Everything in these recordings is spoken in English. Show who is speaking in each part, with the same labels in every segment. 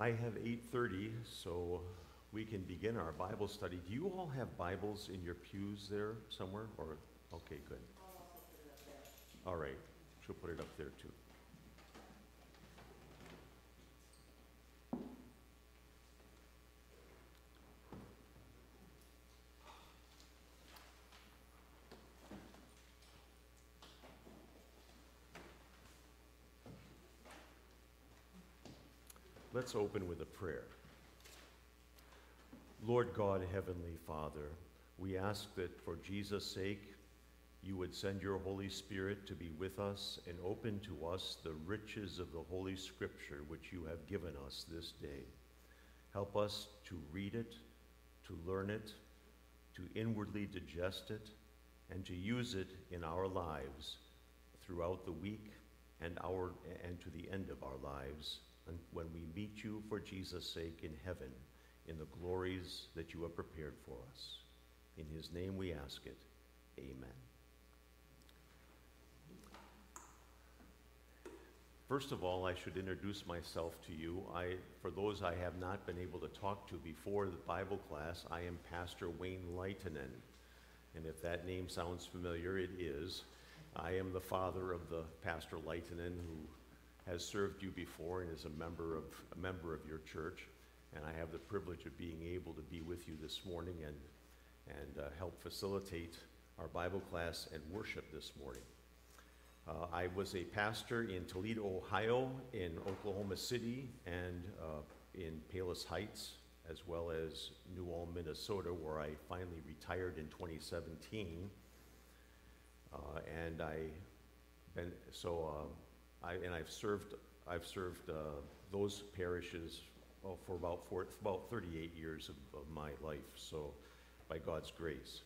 Speaker 1: I have 8:30, so we can begin our Bible study. Do you all have Bibles in your pews there somewhere? Or okay, good. All right, she'll put it up there too. Let's open with a prayer. Lord God, Heavenly Father, we ask that for Jesus' sake, you would send your Holy Spirit to be with us and open to us the riches of the Holy Scripture which you have given us this day. Help us to read it, to learn it, to inwardly digest it, and to use it in our lives throughout the week and, our, and to the end of our lives when we meet you for Jesus' sake in heaven in the glories that you have prepared for us. In his name we ask it. Amen. First of all, I should introduce myself to you. I, for those I have not been able to talk to before the Bible class, I am Pastor Wayne Leitonen. And if that name sounds familiar, it is. I am the father of the Pastor Leitonen who has served you before and is a member of, a member of your church. And I have the privilege of being able to be with you this morning and, and uh, help facilitate our Bible class and worship this morning. Uh, I was a pastor in Toledo, Ohio, in Oklahoma City, and uh, in Palos Heights, as well as New Ulm, Minnesota, where I finally retired in 2017. Uh, and I been so uh, I and I've served I've served uh, those parishes well, for about for about 38 years of, of, my life. So, by God's grace,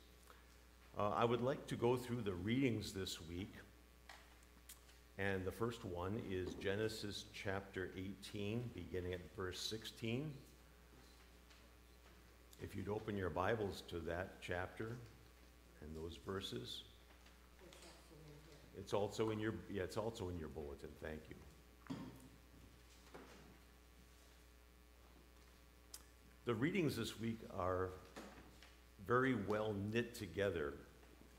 Speaker 1: uh, I would like to go through the readings this week. And the first one is Genesis chapter 18, beginning at verse 16. If you'd open your Bibles to that chapter and those verses. It's also in your yeah, it's also in your bulletin. Thank you. The readings this week are very well knit together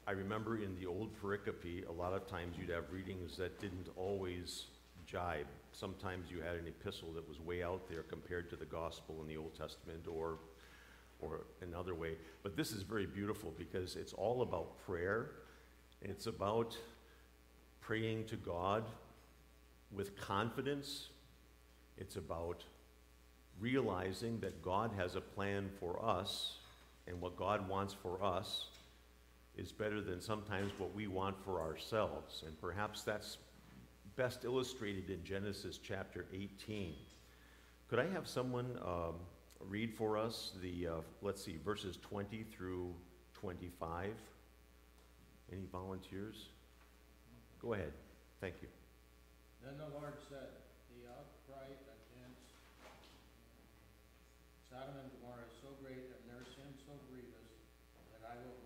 Speaker 1: I remember in the old pericope, a lot of times you'd have readings that didn't always jibe. Sometimes you had an epistle that was way out there compared to the gospel in the Old Testament or, or another way. But this is very beautiful because it's all about prayer. It's about praying to God with confidence. It's about realizing that God has a plan for us and what God wants for us is better than sometimes what we want for ourselves. And perhaps that's best illustrated in Genesis chapter 18. Could I have someone um, read for us the, uh, let's see, verses 20 through 25? Any volunteers? Go ahead. Thank you.
Speaker 2: Then the Lord said, The against Sodom and Gomorrah is so great and their sin so grievous that I will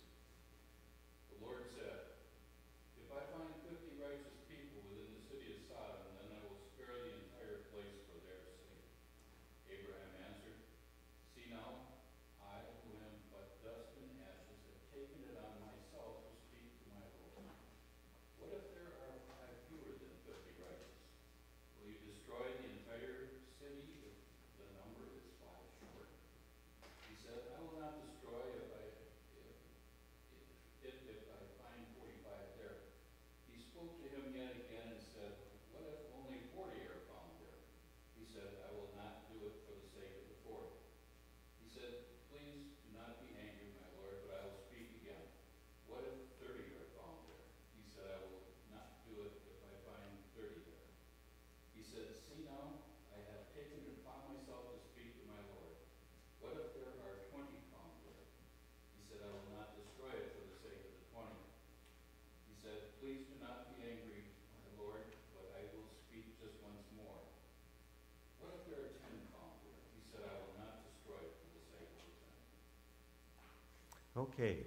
Speaker 1: Okay.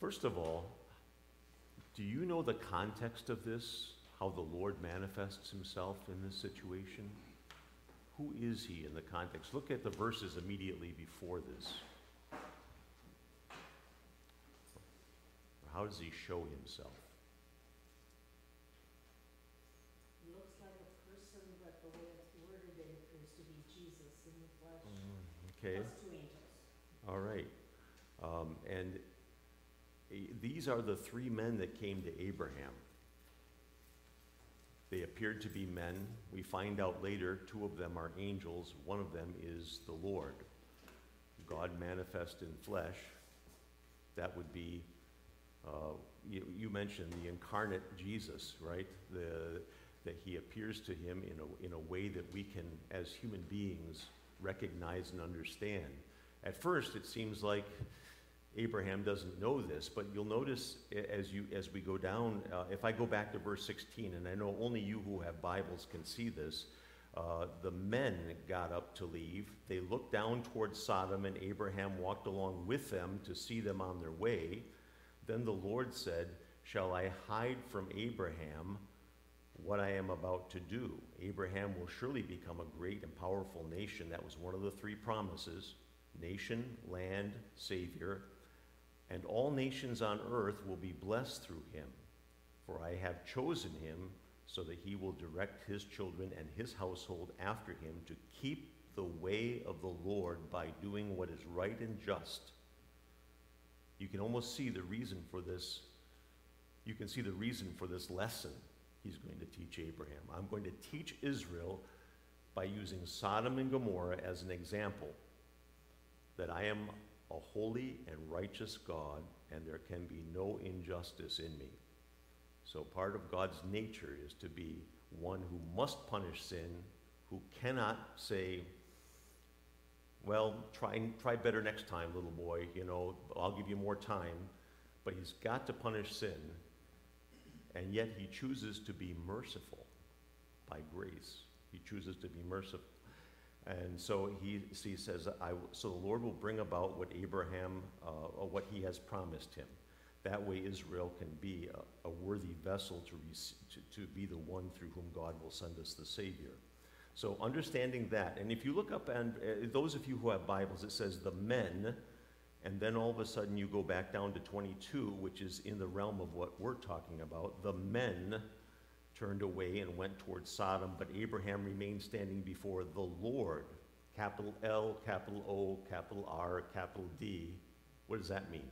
Speaker 1: First of all, do you know the context of this? How the Lord manifests himself in this situation? Who is he in the context? Look at the verses immediately before this. How does he show himself?
Speaker 3: He looks like a person, but the way it's worded, it appears to be Jesus in the flesh,
Speaker 1: mm,
Speaker 3: Okay. two angels.
Speaker 1: All right. Um, and these are the three men that came to Abraham. They appeared to be men. We find out later two of them are angels, one of them is the Lord. God manifest in flesh. That would be, uh, you, you mentioned the incarnate Jesus, right? The, that he appears to him in a, in a way that we can, as human beings, recognize and understand. At first, it seems like Abraham doesn't know this, but you'll notice as, you, as we go down, uh, if I go back to verse 16, and I know only you who have Bibles can see this, uh, the men got up to leave. They looked down towards Sodom, and Abraham walked along with them to see them on their way. Then the Lord said, Shall I hide from Abraham what I am about to do? Abraham will surely become a great and powerful nation. That was one of the three promises nation, land, Savior. And all nations on earth will be blessed through him. For I have chosen him so that he will direct his children and his household after him to keep the way of the Lord by doing what is right and just. You can almost see the reason for this. You can see the reason for this lesson he's going to teach Abraham. I'm going to teach Israel by using Sodom and Gomorrah as an example that I am a holy and righteous God, and there can be no injustice in me. So, part of God's nature is to be one who must punish sin, who cannot say, Well, try, try better next time, little boy, you know, I'll give you more time. But he's got to punish sin, and yet he chooses to be merciful by grace. He chooses to be merciful. And so he, he says, I, so the Lord will bring about what Abraham, uh, what he has promised him. That way Israel can be a, a worthy vessel to, to, to be the one through whom God will send us the Savior. So understanding that, and if you look up, and uh, those of you who have Bibles, it says the men, and then all of a sudden you go back down to 22, which is in the realm of what we're talking about. The men turned away and went towards Sodom, but Abraham remained standing before the Lord. Capital L, capital O, capital R, capital D. What does that mean?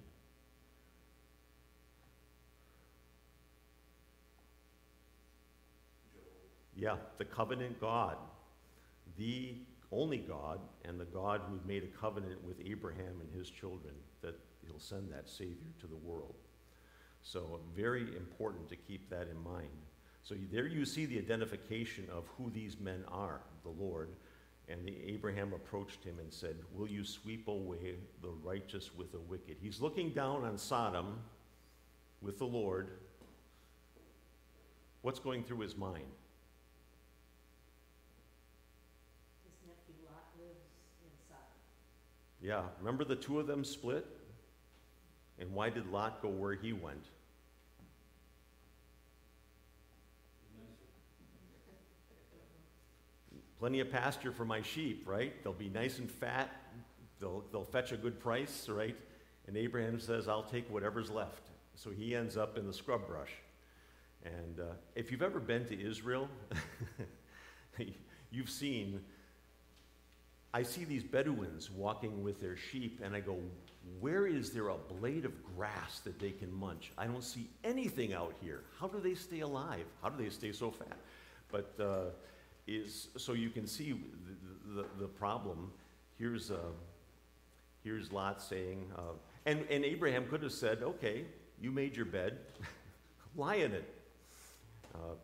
Speaker 1: Yeah, the covenant God, the only God, and the God who made a covenant with Abraham and his children that he'll send that Savior to the world. So, very important to keep that in mind. So, there you see the identification of who these men are, the Lord. And the Abraham approached him and said, Will you sweep away the righteous with the wicked? He's looking down on Sodom with the Lord. What's going through his mind?
Speaker 3: His nephew Lot lives in Sodom.
Speaker 1: Yeah, remember the two of them split? And why did Lot go where he went? Plenty of pasture for my sheep, right? They'll be nice and fat. They'll, they'll fetch a good price, right? And Abraham says, I'll take whatever's left. So he ends up in the scrub brush. And uh, if you've ever been to Israel, you've seen I see these Bedouins walking with their sheep, and I go, Where is there a blade of grass that they can munch? I don't see anything out here. How do they stay alive? How do they stay so fat? But uh, is so you can see the, the, the problem. Here's, uh, here's Lot saying, uh, and, and Abraham could have said, Okay, you made your bed, lie in it. Uh,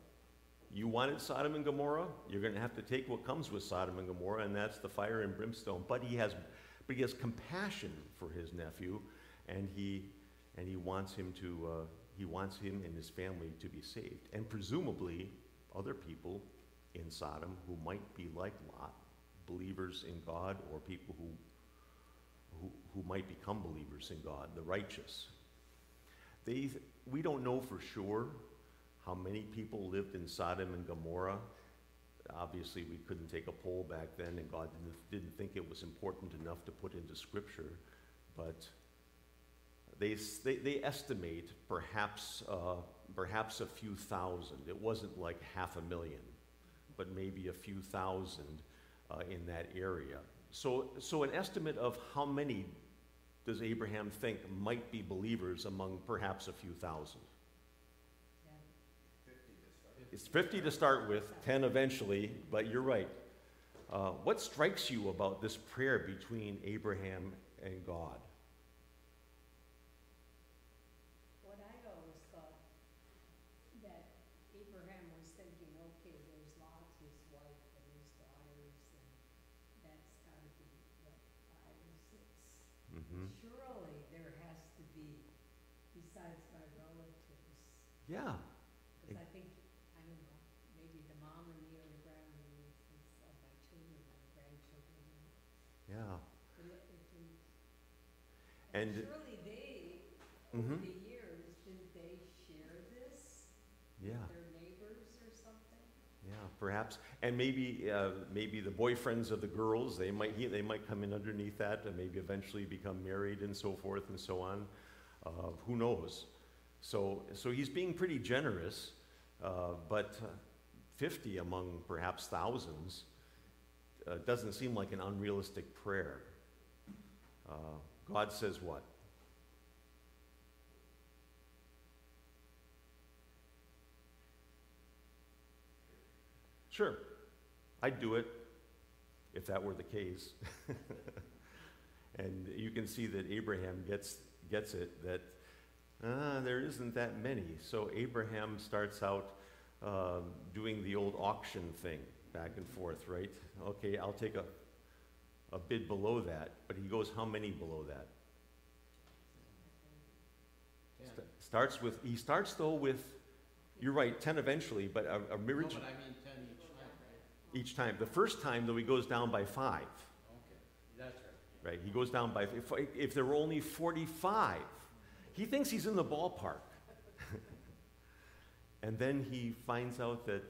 Speaker 1: you wanted Sodom and Gomorrah, you're going to have to take what comes with Sodom and Gomorrah, and that's the fire and brimstone. But he has, but he has compassion for his nephew, and he, and he wants him to, uh, he wants him and his family to be saved, and presumably other people in Sodom who might be like Lot, believers in God, or people who, who, who might become believers in God, the righteous. They, we don't know for sure how many people lived in Sodom and Gomorrah. Obviously, we couldn't take a poll back then, and God didn't, didn't think it was important enough to put into Scripture. But they, they, they estimate perhaps, uh, perhaps a few thousand. It wasn't like half a million, but maybe a few thousand uh, in that area. So, so, an estimate of how many does Abraham think might be believers among perhaps a few thousand? It's 50 to start with, 10 eventually, but you're right. Uh, what strikes you about this prayer between Abraham and God?
Speaker 3: What I always thought, that Abraham was thinking, okay, there's Lot, his wife, and his daughters, and that's gotta be, what, five or six?
Speaker 1: hmm
Speaker 3: Surely there has to be, besides my relatives,
Speaker 1: Yeah,
Speaker 3: because I think, I don't know, maybe the mom and the other grandmothers of my children, my grandchildren,
Speaker 1: yeah.
Speaker 3: but it, it didn't.
Speaker 1: And-
Speaker 3: Surely they, over
Speaker 1: Mhm.
Speaker 3: the years, didn't they share this?
Speaker 1: Yeah.
Speaker 3: with Their neighbors or something?
Speaker 1: Yeah, perhaps, and maybe, uh, maybe the boyfriends of the girls, they might, he- they might come in underneath that, and maybe eventually become married and so forth and so on. Uh, who knows? So, so he's being pretty generous, uh, but uh, 50 among perhaps thousands uh, doesn't seem like an unrealistic prayer. Uh, God says what? Sure, I'd do it if that were the case. and you can see that Abraham gets, gets it that uh, there isn't that many. So Abraham starts out um, doing the old auction thing back and forth, right? Okay, I'll take a, a bid below that. But he goes, how many below that? St- starts with, he starts though with, you're right, 10 eventually, but a, a
Speaker 2: No, but I mean ten each time, right?
Speaker 1: Each time. The first time, though, he goes down by five,
Speaker 2: Okay, that's right.
Speaker 1: right? He goes down by, if, if there were only 45, he thinks he's in the ballpark. and then he finds out that,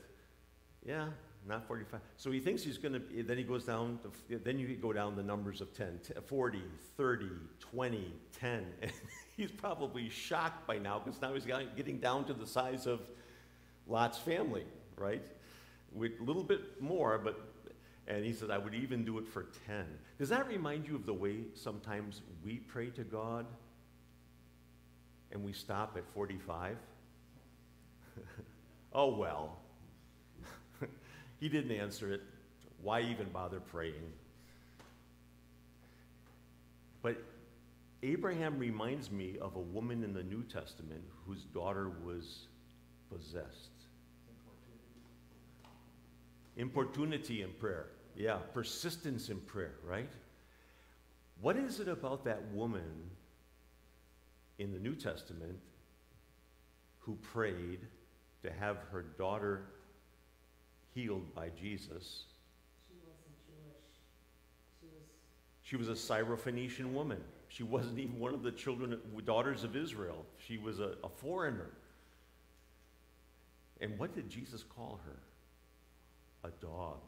Speaker 1: yeah, not 45. So he thinks he's going to, then he goes down, to, then you go down the numbers of 10, t- 40, 30, 20, 10. And he's probably shocked by now because now he's getting down to the size of Lot's family, right? A little bit more, but, and he said, I would even do it for 10. Does that remind you of the way sometimes we pray to God and we stop at 45? oh, well. he didn't answer it. Why even bother praying? But Abraham reminds me of a woman in the New Testament whose daughter was possessed. Importunity in prayer. Yeah, persistence in prayer, right? What is it about that woman in the New Testament who prayed to have her daughter healed by Jesus?
Speaker 3: She wasn't Jewish. She was,
Speaker 1: She was a Syrophoenician woman. She wasn't even one of the children, daughters of Israel. She was a, a foreigner. And what did Jesus call her? A dog.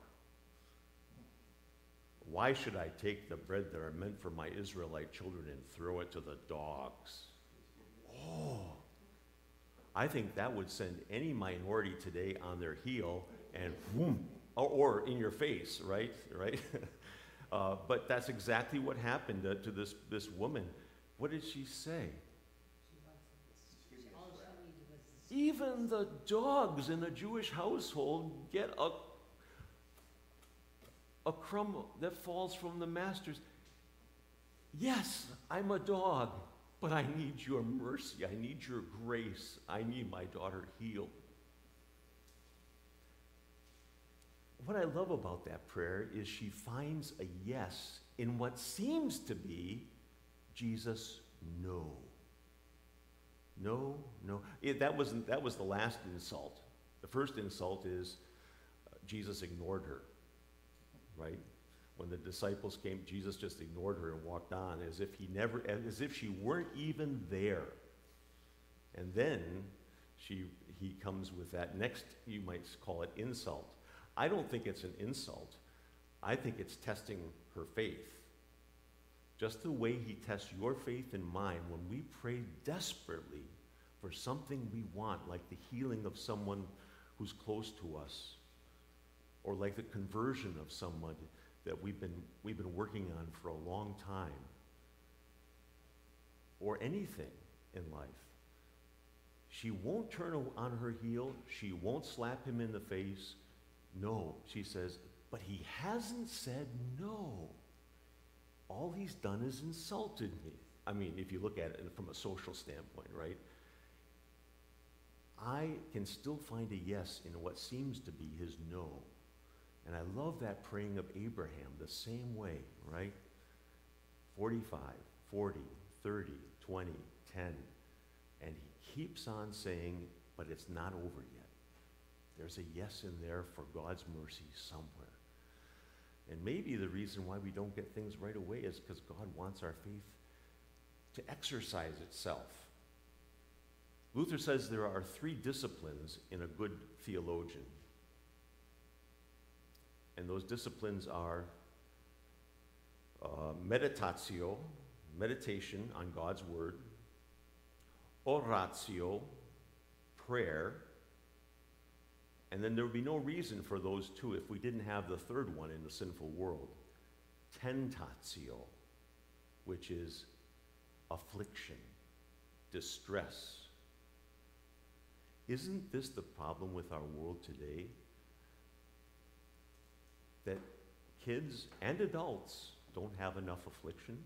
Speaker 1: Why should I take the bread that are meant for my Israelite children and throw it to the dogs? Oh, I think that would send any minority today on their heel and whoom, or, or in your face, right? Right? uh, but that's exactly what happened to, to this, this woman. What did she say?
Speaker 3: she wasn't. She- All she needed was.
Speaker 1: Even the dogs in a Jewish household get a, a crumb that falls from the master's. Yes, I'm a dog, but I need your mercy. I need your grace. I need my daughter healed. What I love about that prayer is she finds a yes in what seems to be Jesus' no. No, no. It, that, wasn't, that was the last insult. The first insult is uh, Jesus ignored her, right? when the disciples came, Jesus just ignored her and walked on as if he never, as if she weren't even there. And then she, he comes with that next, you might call it insult. I don't think it's an insult. I think it's testing her faith. Just the way he tests your faith and mine when we pray desperately for something we want, like the healing of someone who's close to us, or like the conversion of someone that we've been, we've been working on for a long time, or anything in life. She won't turn on her heel. She won't slap him in the face. No, she says, but he hasn't said no. All he's done is insulted me. I mean, if you look at it from a social standpoint, right? I can still find a yes in what seems to be his no. And I love that praying of Abraham the same way, right? 45, 40, 30, 20, 10. And he keeps on saying, but it's not over yet. There's a yes in there for God's mercy somewhere. And maybe the reason why we don't get things right away is because God wants our faith to exercise itself. Luther says there are three disciplines in a good theologian. And those disciplines are uh, meditatio, meditation on God's Word, oratio, prayer, and then there would be no reason for those two if we didn't have the third one in the sinful world, tentatio, which is affliction, distress. Isn't this the problem with our world today? That kids and adults don't have enough affliction.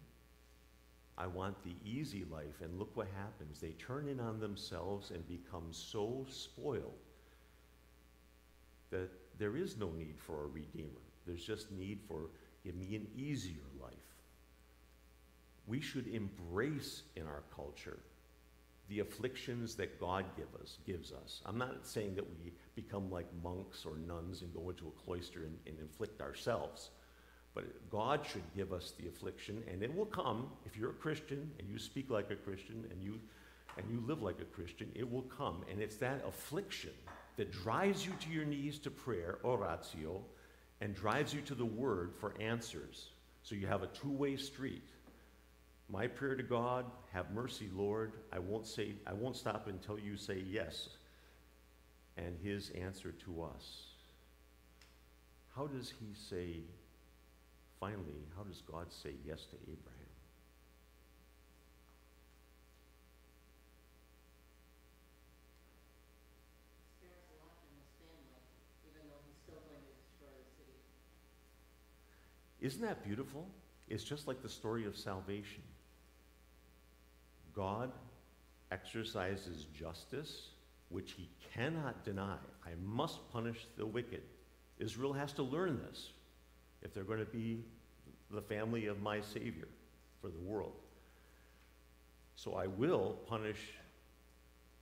Speaker 1: I want the easy life, and look what happens. They turn in on themselves and become so spoiled that there is no need for a redeemer. There's just need for give me an easier life. We should embrace in our culture the afflictions that God give us, gives us. I'm not saying that we become like monks or nuns and go into a cloister and, and inflict ourselves. But God should give us the affliction, and it will come if you're a Christian and you speak like a Christian and you and you live like a Christian, it will come. And it's that affliction that drives you to your knees to prayer, oratio, and drives you to the word for answers. So you have a two-way street. My prayer to God, have mercy, Lord. I won't say I won't stop until you say yes. And his answer to us. How does he say finally, how does God say yes to Abraham? Isn't that beautiful? It's just like the story of salvation. God exercises justice, which he cannot deny. I must punish the wicked. Israel has to learn this if they're going to be the family of my Savior for the world. So I will punish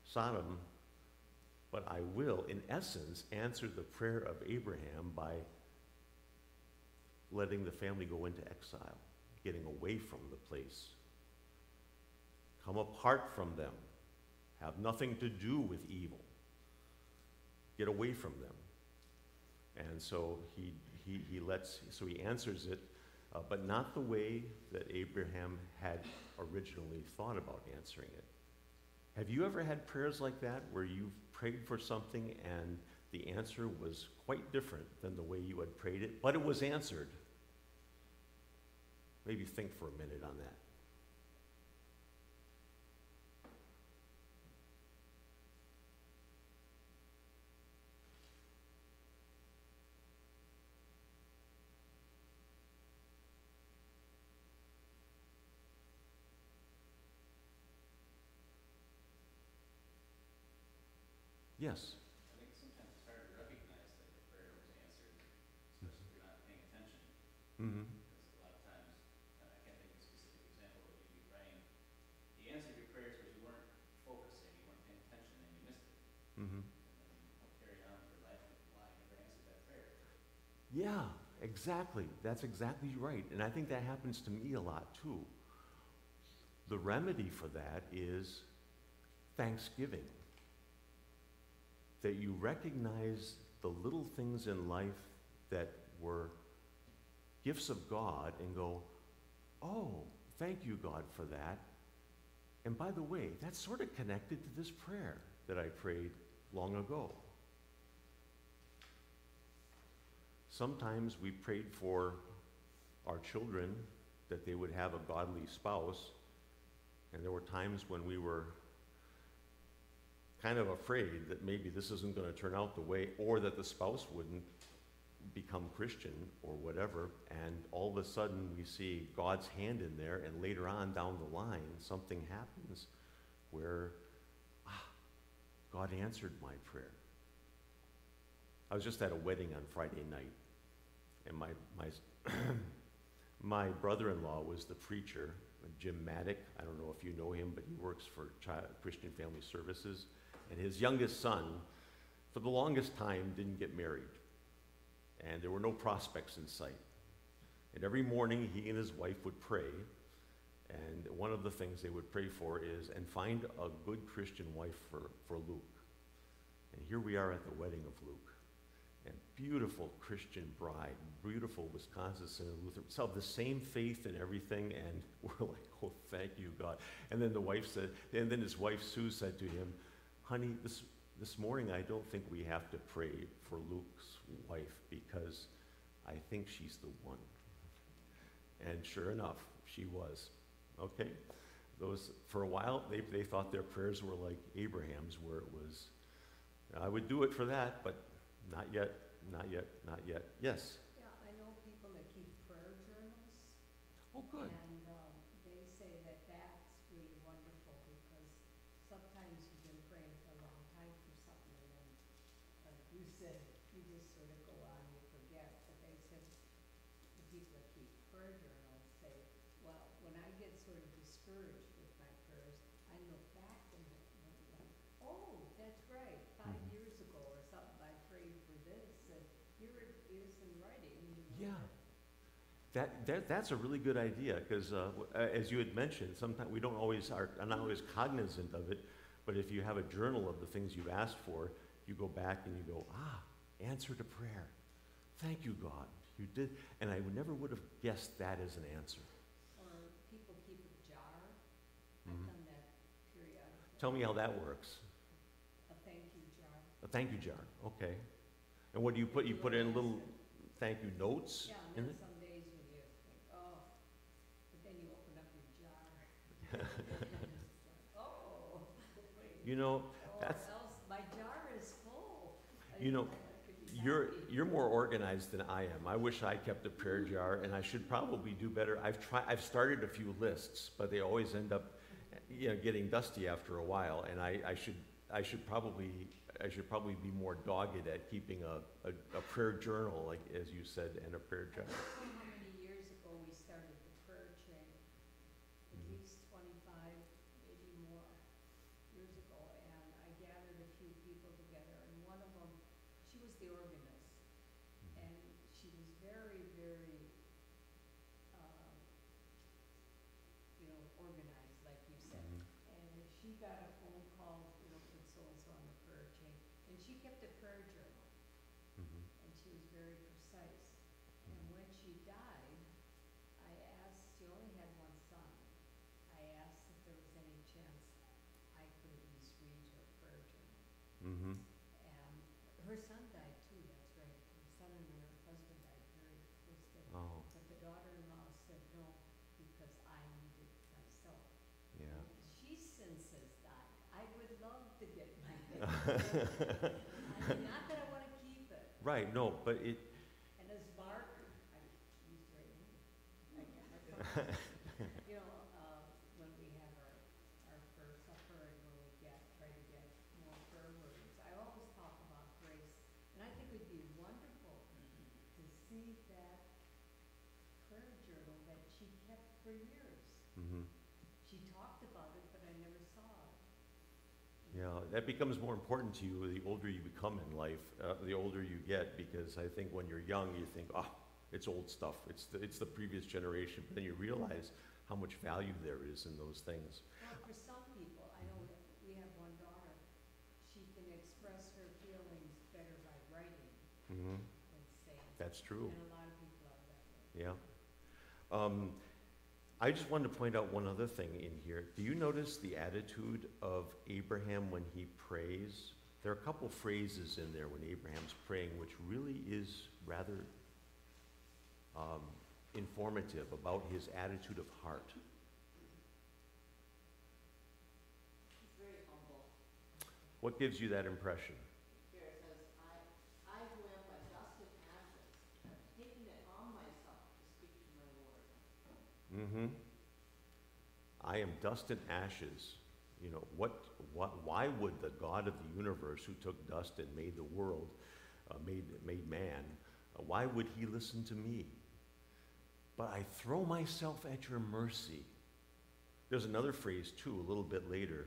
Speaker 1: Sodom, but I will, in essence, answer the prayer of Abraham by letting the family go into exile, getting away from the place. Come apart from them. Have nothing to do with evil. Get away from them. And so he, he, he lets, so he answers it, uh, but not the way that Abraham had originally thought about answering it. Have you ever had prayers like that where you've prayed for something and the answer was quite different than the way you had prayed it, but it was answered? Maybe think for a minute on that. Yes.
Speaker 4: I think sometimes it's hard to recognize that your prayer was answered, especially if you're not paying attention.
Speaker 1: Mm-hmm.
Speaker 4: Because a lot of times, and I can't think of a specific example, but you'd be praying, he answered your prayers, but you weren't focusing, you weren't paying attention, and you missed it.
Speaker 1: Mm-hmm.
Speaker 4: And then you carried on with your life, and, wow, I never answered that prayer.
Speaker 1: Yeah, Exactly. That's exactly right. And I think that happens to me a lot too. The remedy for that is thanksgiving. That you recognize the little things in life that were gifts of God and go, oh, thank you, God, for that. And by the way, that's sort of connected to this prayer that I prayed long ago. Sometimes we prayed for our children that they would have a godly spouse, and there were times when we were kind of afraid that maybe this isn't going to turn out the way, or that the spouse wouldn't become Christian or whatever, and all of a sudden we see God's hand in there, and later on down the line, something happens where ah, God answered my prayer. I was just at a wedding on Friday night, and my, my, my brother-in-law was the preacher, Jim Maddock. I don't know if you know him, but he works for Child, Christian Family Services. And his youngest son, for the longest time, didn't get married. And there were no prospects in sight. And every morning, he and his wife would pray. And one of the things they would pray for is, and find a good Christian wife for, for Luke. And here we are at the wedding of Luke and beautiful Christian bride, beautiful Wisconsin Lutheran, so the same faith and everything, and we're like, oh, thank you, God. And then the wife said, and then his wife Sue said to him, honey, this, this morning I don't think we have to pray for Luke's wife because I think she's the one. And sure enough, she was. Okay? Those, for a while, they, they thought their prayers were like Abraham's, where it was, I would do it for that, but not yet, not yet, not yet. Yes?
Speaker 3: Yeah, I know people that keep prayer journals.
Speaker 1: Oh, good.
Speaker 3: And um, they say that that's really wonderful because sometimes you've been praying for a long time for something and then, like you said, you just sort of go on, you forget. But they said, the people that keep prayer journals say, well, when I get sort of discouraged with my prayers, I look back and it went like, oh, that's right, five
Speaker 1: Mhm.
Speaker 3: years ago or something, I prayed for this and here it is in writing, you know.
Speaker 1: Yeah.
Speaker 3: that-
Speaker 1: That, that, that's a really good idea, because uh, uh, as you had mentioned, sometimes we don't always, are, are not always cognizant of it, but if you have a journal of the things you've asked for, you go back and you go, ah, answer to prayer. Thank you, God. You did, and I never would have guessed that as an answer.
Speaker 3: Or people keep a jar,
Speaker 1: Mhm.
Speaker 3: I've done that periodically.
Speaker 1: Tell me how that works.
Speaker 3: A thank you jar.
Speaker 1: A thank you jar, okay. And what do you put, you put in little thank you notes
Speaker 3: Yeah,
Speaker 1: in
Speaker 3: and
Speaker 1: it?
Speaker 3: then some days when you think, oh, but then you open up your jar. and it's like, Oh,
Speaker 1: You know,
Speaker 3: or
Speaker 1: That's-
Speaker 3: else my jar is full. I
Speaker 1: You know,
Speaker 3: could be
Speaker 1: You're,
Speaker 3: happy.
Speaker 1: you're more organized than I am. I wish I kept a prayer jar, and I should probably do better. I've tried, I've started a few lists, but they always end up, you know, getting dusty after a while, and I, I should, I should probably, I should probably be more dogged at keeping a, a, a prayer journal, like, as you said, and a prayer
Speaker 3: I
Speaker 1: jar.
Speaker 3: don't know how many years ago we started the prayer chain, at
Speaker 1: Mhm.
Speaker 3: least twenty-five, maybe more years ago, and I gathered a few people together, and one of them, she was the organist, and she was very, very, um, you know, organized, like you said.
Speaker 1: Mhm.
Speaker 3: And she got a phone call, you know, from so-and-so on the prayer chain, and she kept a prayer journal
Speaker 1: Mhm.
Speaker 3: and she was very precise. And when she died, I asked, she only had one son, I asked if there was any chance I could at least read her prayer journal.
Speaker 1: Mhm.
Speaker 3: And her son died too, that's right, her son and her husband died very close to
Speaker 1: Oh,
Speaker 3: But the daughter-in-law said no, because I need it myself.
Speaker 1: yeah.
Speaker 3: She since has died, I would love to get my I mean, not that I wanna keep it,
Speaker 1: Right, no, but it,
Speaker 3: And as Mark, I used right name, I my phone. You know, uh, when we have our, our prayer supper and when we get, try to get more prayer words, I always talk about grace. And I think it'd be wonderful to see that prayer journal that she kept for years.
Speaker 1: mhm.
Speaker 3: She talked about it, but I never saw it.
Speaker 1: Yeah, that becomes more important to you the older you become in life, uh, the older you get, because I think when you're young, you think, oh, It's old stuff. It's the, it's the previous generation. But then you realize how much value there is in those things.
Speaker 3: Well, for some people, I know we have one daughter, she can express her feelings better by writing
Speaker 1: Mm-hmm.
Speaker 3: than saying.
Speaker 1: That's true.
Speaker 3: And a lot of people are that way.
Speaker 1: Yeah. Um, I just wanted to point out one other thing in here. Do you notice the attitude of Abraham when he prays? There are a couple phrases in there when Abraham's praying, which really is rather um, informative about his attitude of heart.
Speaker 5: He's very humble.
Speaker 1: What gives you that impression?
Speaker 5: Here it says, I, I who am but dust and ashes, have taken it on myself to speak to my Lord.
Speaker 1: Mm-hmm. I am dust and ashes. You know, what, what, why would the God of the universe who took dust and made the world, uh, made, made man, uh, why would he listen to me? But I throw myself at your mercy. There's another phrase too, a little bit later.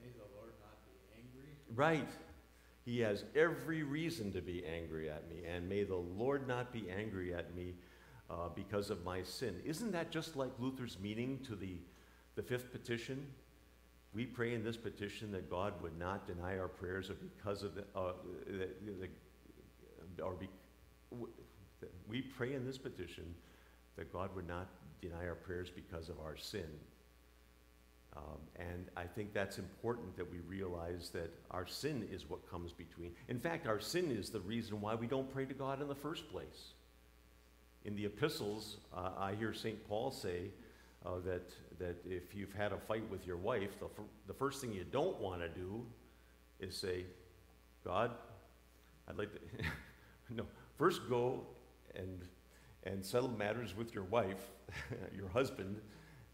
Speaker 2: May the Lord not be angry.
Speaker 1: Right. He has every reason to be angry at me, and may the Lord not be angry at me uh, because of my sin. Isn't that just like Luther's meaning to the, the fifth petition? We pray in this petition that God would not deny our prayers or because of the, uh, the, the or be, we pray in this petition that God would not deny our prayers because of our sin. Um, and I think that's important that we realize that our sin is what comes between. In fact, our sin is the reason why we don't pray to God in the first place. In the epistles, uh, I hear St. Paul say uh, that, that if you've had a fight with your wife, the, the first thing you don't want to do is say, God, I'd like to. no, first go and, and settle matters with your wife, your husband,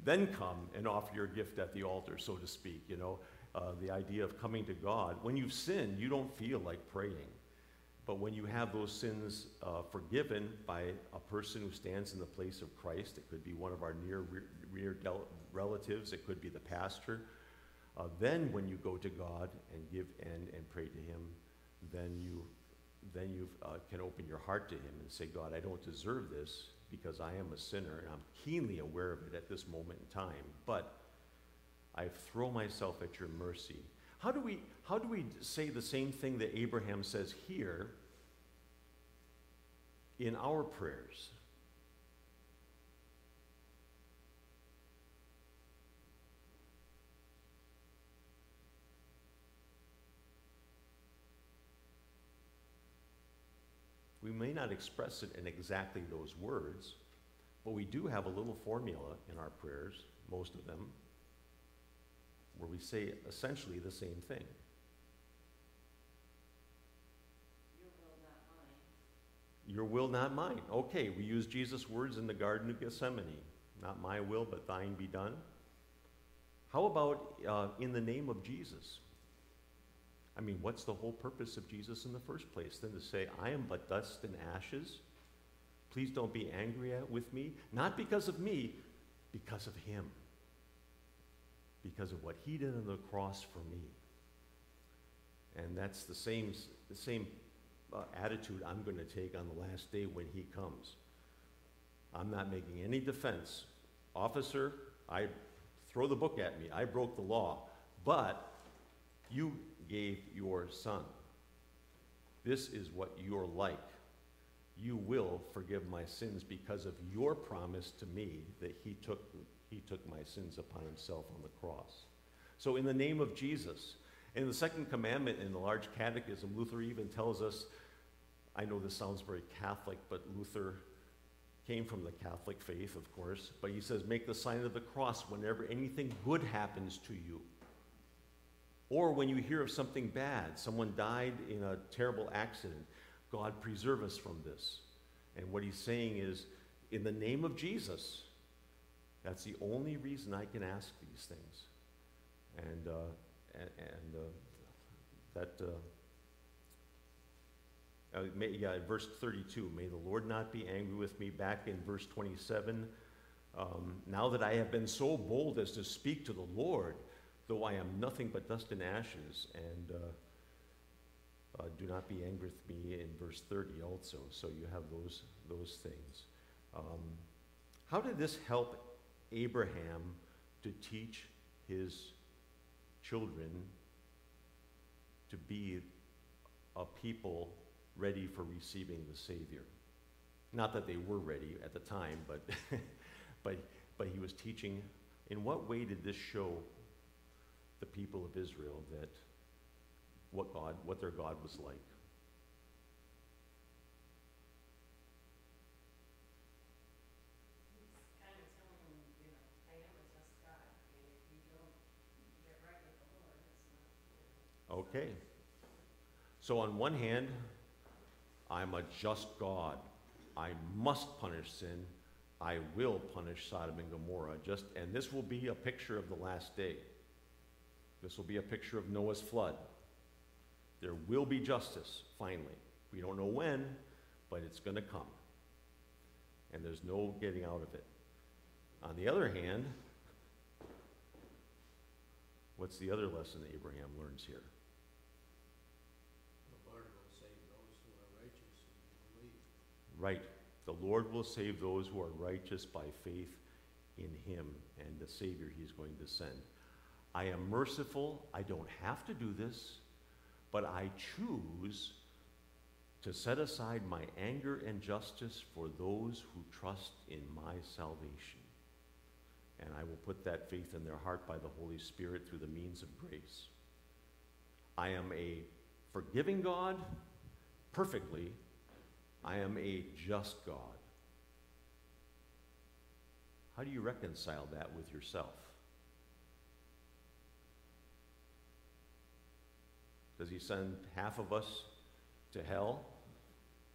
Speaker 1: then come and offer your gift at the altar, so to speak. You know, uh, the idea of coming to God. When you've sinned, you don't feel like praying. But when you have those sins uh, forgiven by a person who stands in the place of Christ, it could be one of our near, near relatives, it could be the pastor. Uh, then, when you go to God and give and, and pray to Him, then you then you uh, can open your heart to Him and say, God, I don't deserve this because I am a sinner and I'm keenly aware of it at this moment in time. But I throw myself at your mercy. How do we how do we say the same thing that Abraham says here in our prayers? We may not express it in exactly those words, but we do have a little formula in our prayers, most of them, where we say essentially the same thing.
Speaker 5: Your will, not mine.
Speaker 1: Your will, not mine. Okay, we use Jesus' words in the Garden of Gethsemane. Not my will, but thine be done. How about uh, in the name of Jesus? I mean, what's the whole purpose of Jesus in the first place? Then to say, I am but dust and ashes. Please don't be angry at, with me. Not because of me, because of him. Because of what he did on the cross for me. And that's the same, the same uh, attitude I'm going to take on the last day when he comes. I'm not making any defense. Officer, I throw the book at me. I broke the law. But you gave your son. This is what you're like. You will forgive my sins because of your promise to me that he took, he took my sins upon himself on the cross. So, in the name of Jesus, in the second commandment in the large catechism, Luther even tells us I know this sounds very Catholic, but Luther came from the Catholic faith, of course, but he says, make the sign of the cross whenever anything good happens to you. Or when you hear of something bad, someone died in a terrible accident, God preserve us from this. And what he's saying is, in the name of Jesus, that's the only reason I can ask these things. And, uh, and, uh, that, uh, uh, may, yeah, verse 32, may the Lord not be angry with me. Back in verse 27, um, now that I have been so bold as to speak to the Lord, though I am nothing but dust and ashes, and uh, uh, do not be angry with me in verse 30 also. So you have those, those things. Um, how did this help Abraham to teach his children to be a people ready for receiving the Savior? Not that they were ready at the time, but, but, but he was teaching. In what way did this show the people of Israel that what God, what their God was like?
Speaker 5: It's kind of telling them, you know, I am a just God, and if you don't get right with the Lord, it's not, you know.
Speaker 1: Okay. So, on one hand, I'm a just God. I must punish sin. I will punish Sodom and Gomorrah. Just, and this will be a picture of the last day. This will be a picture of Noah's flood. There will be justice, finally. We don't know when, but it's going to come. And there's no getting out of it. On the other hand, what's the other lesson Abraham learns here?
Speaker 2: The Lord will save those who are righteous and believe.
Speaker 1: Right. The Lord will save those who are righteous by faith in Him and the Savior He's going to send. I am merciful. I don't have to do this, but I choose to set aside my anger and justice for those who trust in my salvation. And I will put that faith in their heart by the Holy Spirit through the means of grace. I am a forgiving God perfectly. I am a just God. How do you reconcile that with yourself? Does he send half of us to hell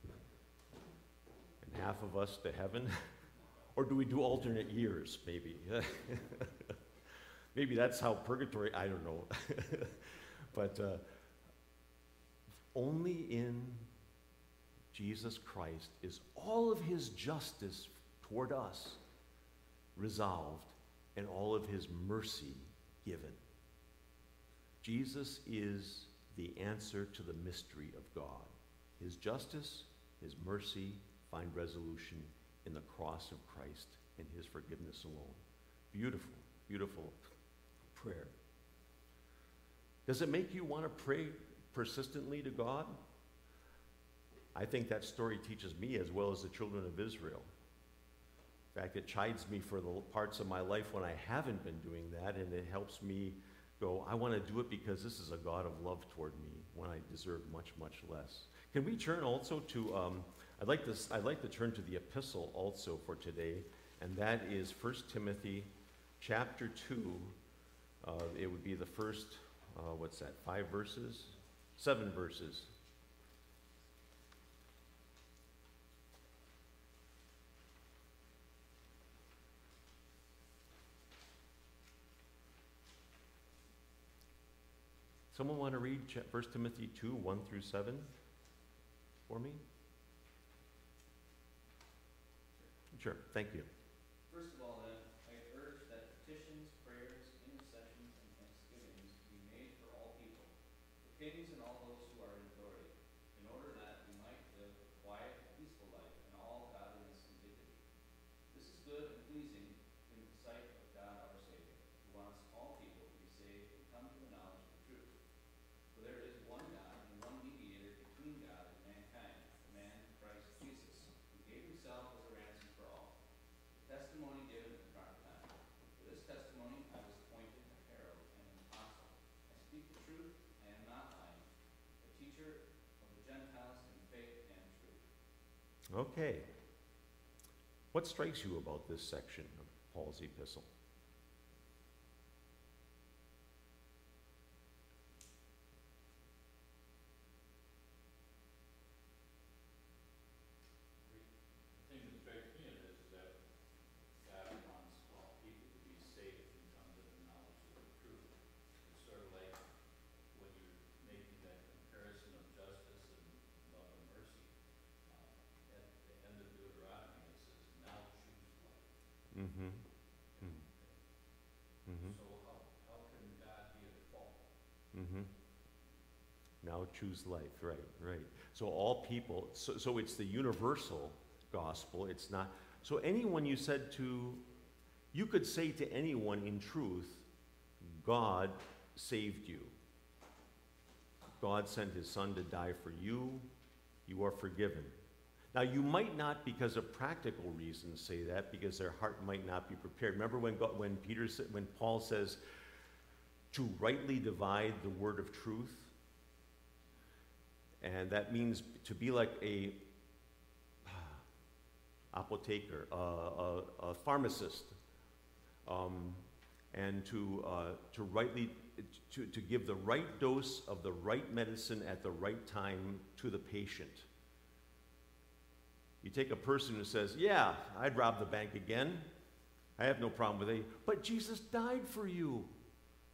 Speaker 1: and half of us to heaven? or do we do alternate years, maybe? maybe that's how purgatory, I don't know. but uh, only in Jesus Christ is all of his justice toward us resolved and all of his mercy given. Jesus is the answer to the mystery of God. His justice, his mercy find resolution in the cross of Christ and his forgiveness alone. Beautiful, beautiful prayer. Does it make you want to pray persistently to God? I think that story teaches me as well as the children of Israel. In fact, it chides me for the parts of my life when I haven't been doing that, and it helps me go, I want to do it because this is a God of love toward me when I deserve much, much less. Can we turn also to, um, I'd, like to, I'd like to turn to the epistle also for today, and that is 1 Timothy chapter 2. Uh, it would be the first, uh, what's that, five verses? Seven verses. Someone want to read 1 Timothy 2 1 through 7 for me? Sure, thank you.
Speaker 4: First of all, then, I urge that petitions, prayers, intercessions, and thanksgivings be made for all people, for kings and all those who are in authority, in order that we might live a quiet and peaceful life in all godliness and dignity. This is good and pleasing in the sight of God our Savior, who wants all people to be saved and come to the knowledge of the truth. For there is one God and one mediator between God and mankind, the man Christ Jesus, who gave himself as a ransom for all. The testimony given at the proper time. For this testimony I was appointed a herald and an apostle. I speak the truth, I am not lying, a teacher of the Gentiles in faith and truth.
Speaker 1: Okay. What strikes you about this section of Paul's epistle?
Speaker 6: The thing that strikes me in this is that God wants all people to be safe and come to the knowledge of the truth. It's sort of like when you're making that comparison of justice and love and mercy. uh, At the end of Deuteronomy, it says, now choose life.
Speaker 1: Mm-hmm. Mm-hmm.
Speaker 6: So how, how can God be at fault?
Speaker 1: Mm-hmm. Now choose life, right, right. So all people, so, so it's the universal gospel, it's not, so anyone you said to, you could say to anyone in truth, God saved you. God sent his son to die for you, you are forgiven. Now, you might not, because of practical reasons, say that because their heart might not be prepared. Remember when, God, when Peter, when Paul says, to rightly divide the word of truth, and that means to be like a apotheker, a, a, a pharmacist, um, and to, uh, to rightly to, to give the right dose of the right medicine at the right time to the patient. You take a person who says, Yeah, I'd rob the bank again. I have no problem with it. But Jesus died for you.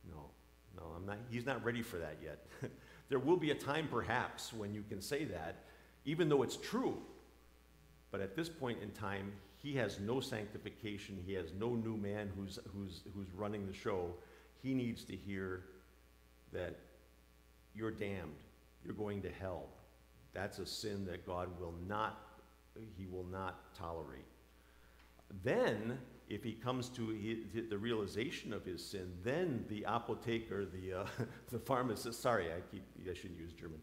Speaker 1: No, no, I'm not, he's not ready for that yet. there will be a time, perhaps, when you can say that, even though it's true. But at this point in time, he has no sanctification. He has no new man who's, who's, who's running the show. He needs to hear that you're damned. You're going to hell. That's a sin that God will not, he will not tolerate. Then, if he comes to the realization of his sin, then the apotheker, the, uh, the pharmacist, sorry, I, keep, I shouldn't use German.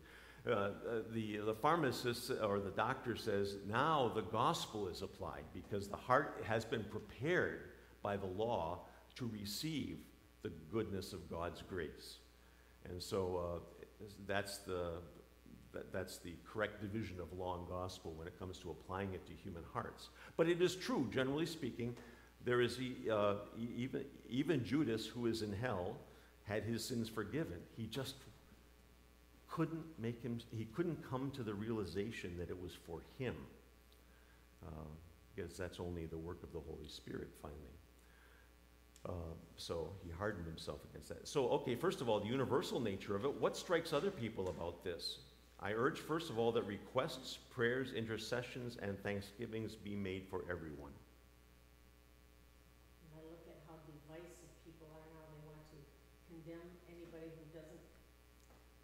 Speaker 1: Uh, uh, the, the pharmacist or the doctor says, now the gospel is applied because the heart has been prepared by the law to receive the goodness of God's grace. And so uh, that's, the, that, that's the correct division of law and gospel when it comes to applying it to human hearts. But it is true, generally speaking, there is uh, even, even Judas, who is in hell, had his sins forgiven. He just couldn't make him, he couldn't come to the realization that it was for him. Uh, because that's only the work of the Holy Spirit, finally. Uh, so he hardened himself against that. So, okay, first of all, the universal nature of it. What strikes other people about this? I urge, first of all, that requests, prayers, intercessions, and thanksgivings be made for everyone.
Speaker 5: And I look at how divisive people are now, they want to condemn anybody who doesn't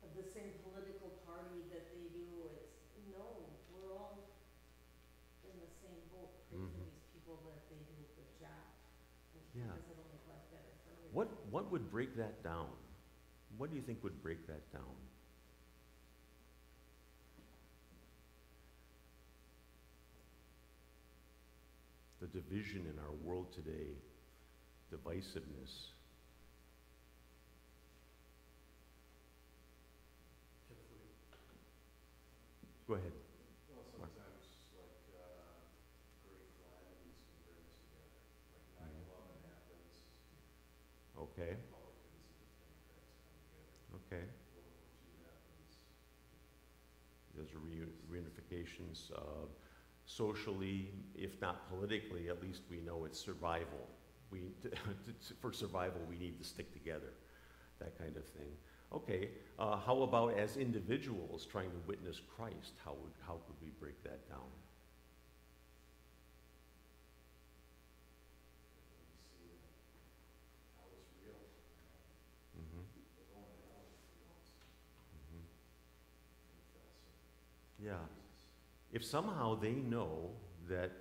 Speaker 5: have the same political party that they do, it's, no, we're all in the same boat, pray for
Speaker 1: Mhm.
Speaker 5: these people that they do a good job. and
Speaker 1: Yeah.
Speaker 5: Because it'll make life better for everybody.
Speaker 1: What, what would break that down? What do you think would break that down? The division in our world today, divisiveness. Go ahead.
Speaker 7: Well, sometimes like, uh, great calamities can bring us together. Like nine eleven happens,
Speaker 1: Okay, okay. There's a reunifications, uh, socially, if not politically, at least we know it's survival. We, for survival, we need to stick together, that kind of thing. Okay, uh, how about as individuals trying to witness Christ? How would, how could we break that down?
Speaker 7: And we see that how it's real.
Speaker 1: Mhm,
Speaker 7: We're going to hell if we don't
Speaker 1: mhm.
Speaker 7: confess
Speaker 1: Yeah.
Speaker 7: Jesus.
Speaker 1: If somehow they know that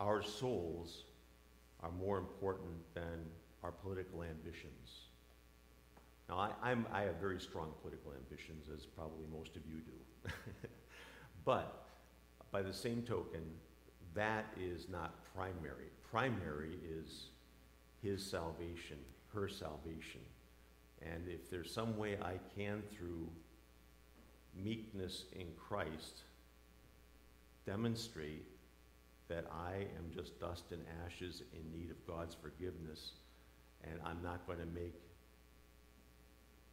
Speaker 1: our souls are more important than our political ambitions. Now, I, I have very strong political ambitions, as probably most of you do. but by the same token, that is not primary. Primary is his salvation, her salvation. And if there's some way I can, through meekness in Christ, demonstrate that I am just dust and ashes in need of God's forgiveness, and I'm not going to make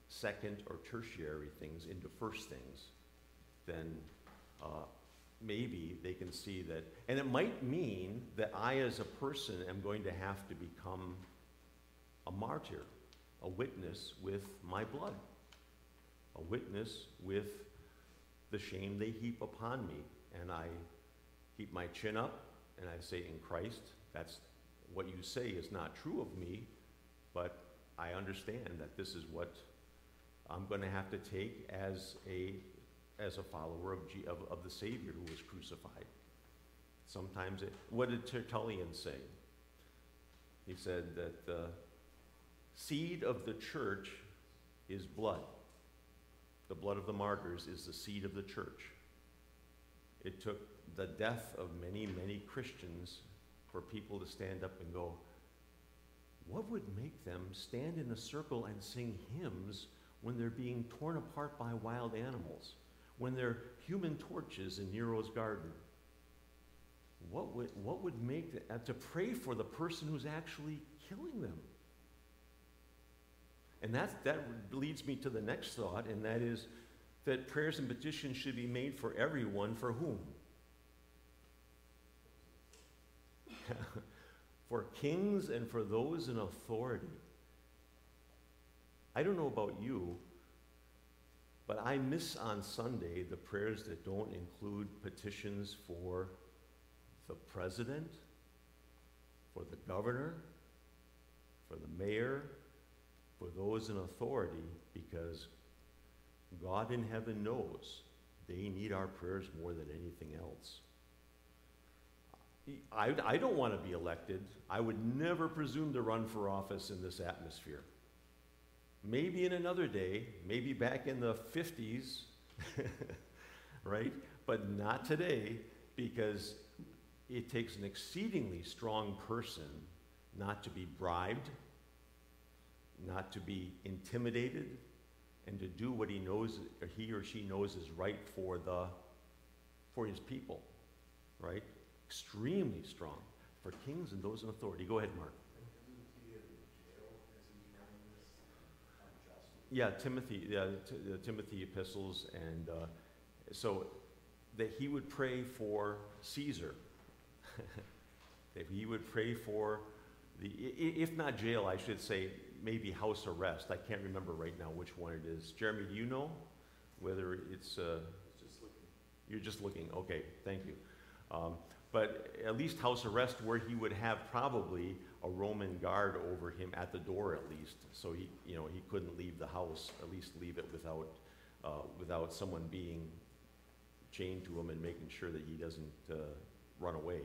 Speaker 1: second or tertiary things into first things, then uh, maybe they can see that. And it might mean that I, as a person, am going to have to become a martyr, a witness with my blood, a witness with the shame they heap upon me. And I keep my chin up and I say, In Christ, that's what you say is not true of me, but I understand that this is what I'm going to have to take as a as a follower of, G, of, of the Savior who was crucified. Sometimes it, what did Tertullian say? He said that the seed of the church is blood. The blood of the martyrs is the seed of the church. It took the death of many, many Christians for people to stand up and go, what would make them stand in a circle and sing hymns when they're being torn apart by wild animals? When they're human torches in Nero's garden? What would, what would make them, uh, to pray for the person who's actually killing them? And that, that leads me to the next thought, and that is that prayers and petitions should be made for everyone for whom? for kings and for those in authority. I don't know about you, but I miss on Sunday the prayers that don't include petitions for the president, for the governor, for the mayor, for those in authority, because God in heaven knows they need our prayers more than anything else. I, I don't want to be elected. I would never presume to run for office in this atmosphere. Maybe in another day, maybe back in the 50s, right? But not today, because it takes an exceedingly strong person not to be bribed, not to be intimidated, and to do what he knows or he or she knows is right for the for his people. Right? extremely strong for kings and those in authority. Go ahead, Mark. Yeah, Timothy, yeah, the Timothy epistles, and uh, so that he would pray for Caesar, that he would pray for the, if not jail, I should say maybe house arrest. I can't remember right now which one it is. Jeremy, do you know whether it's? Uh,
Speaker 7: Just looking.
Speaker 1: you're just looking. Okay, thank you. Um, but at least house arrest where he would have probably a Roman guard over him at the door at least, so he, you know, he couldn't leave the house, at least leave it without, uh, without someone being chained to him and making sure that he doesn't uh, run away.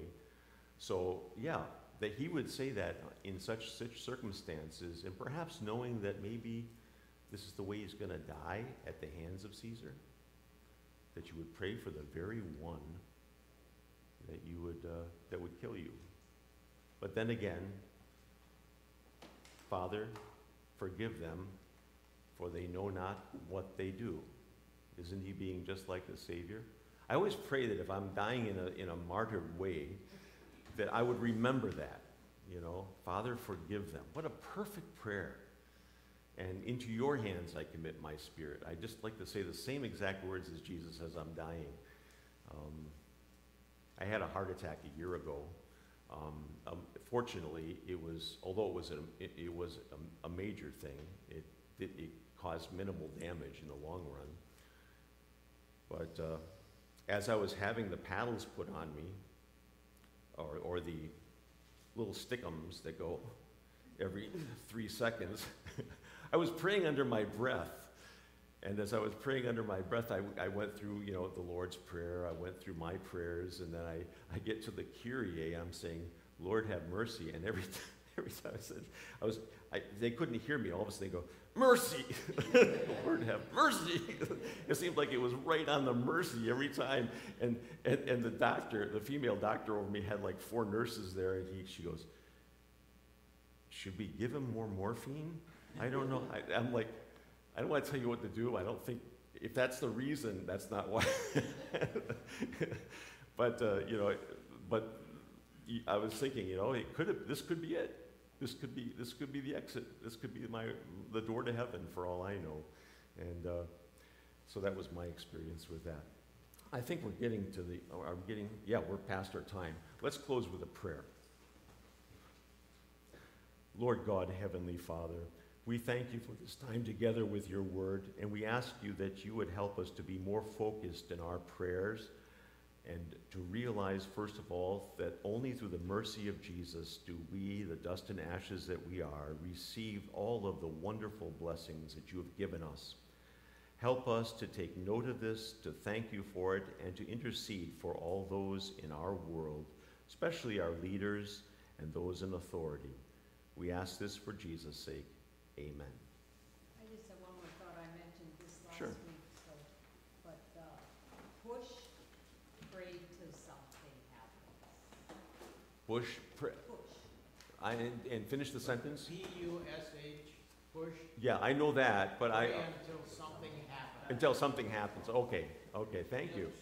Speaker 1: So, yeah, that he would say that in such, such circumstances, and perhaps knowing that maybe this is the way he's going to die at the hands of Caesar, that you would pray for the very one that you would, uh, that would kill you. But then again, Father, forgive them, for they know not what they do. Isn't he being just like the Savior? I always pray that if I'm dying in a, in a martyred way, that I would remember that. You know, Father, forgive them. What a perfect prayer. And into your hands I commit my spirit. I just like to say the same exact words as Jesus as I'm dying. Um, I had a heart attack a year ago. Um, um, fortunately, it was, although it was a, it, it was a, a, major thing, it, it, it, caused minimal damage in the long run. But uh, as I was having the paddles put on me, or, or the little stickums that go every three seconds, I was praying under my breath and as I was praying under my breath, I, I went through, you know, the Lord's Prayer. I went through my prayers, and then I, I get to the Kyrie. I'm saying, Lord, have mercy. And every, every time I said, I was, I, they couldn't hear me. All of a sudden, they go, mercy. Lord, have mercy. it seemed like it was right on the mercy every time. And, and, and the doctor, the female doctor over me, had like four nurses there, and he, she goes, should we give him more morphine? I don't know. I, I'm like, I don't want to tell you what to do. I don't think, if that's the reason, that's not why. but, uh, you know, but I was thinking, you know, it could have, this could be it. This could be, this could be the exit. This could be my, the door to heaven for all I know. And uh, so that was my experience with that. I think we're getting to the, I'm getting, yeah, we're past our time. Let's close with a prayer. Lord God, Heavenly Father, we thank you for this time together with your word, and we ask you that you would help us to be more focused in our prayers and to realize, first of all, that only through the mercy of Jesus do we, the dust and ashes that we are, receive all of the wonderful blessings that you have given us. Help us to take note of this, to thank you for it, and to intercede for all those in our world, especially our leaders and those in authority. We ask this for Jesus' sake. Amen.
Speaker 3: I just have one more thought, I mentioned this last
Speaker 1: Sure.
Speaker 3: week, so, but, uh, push, pray till something happens.
Speaker 1: Bush, I, and, and finish the sentence?
Speaker 2: P U S H, push,
Speaker 1: Yeah, I know that, but I,
Speaker 2: until something happens.
Speaker 1: until something happens. Okay, okay, thank you.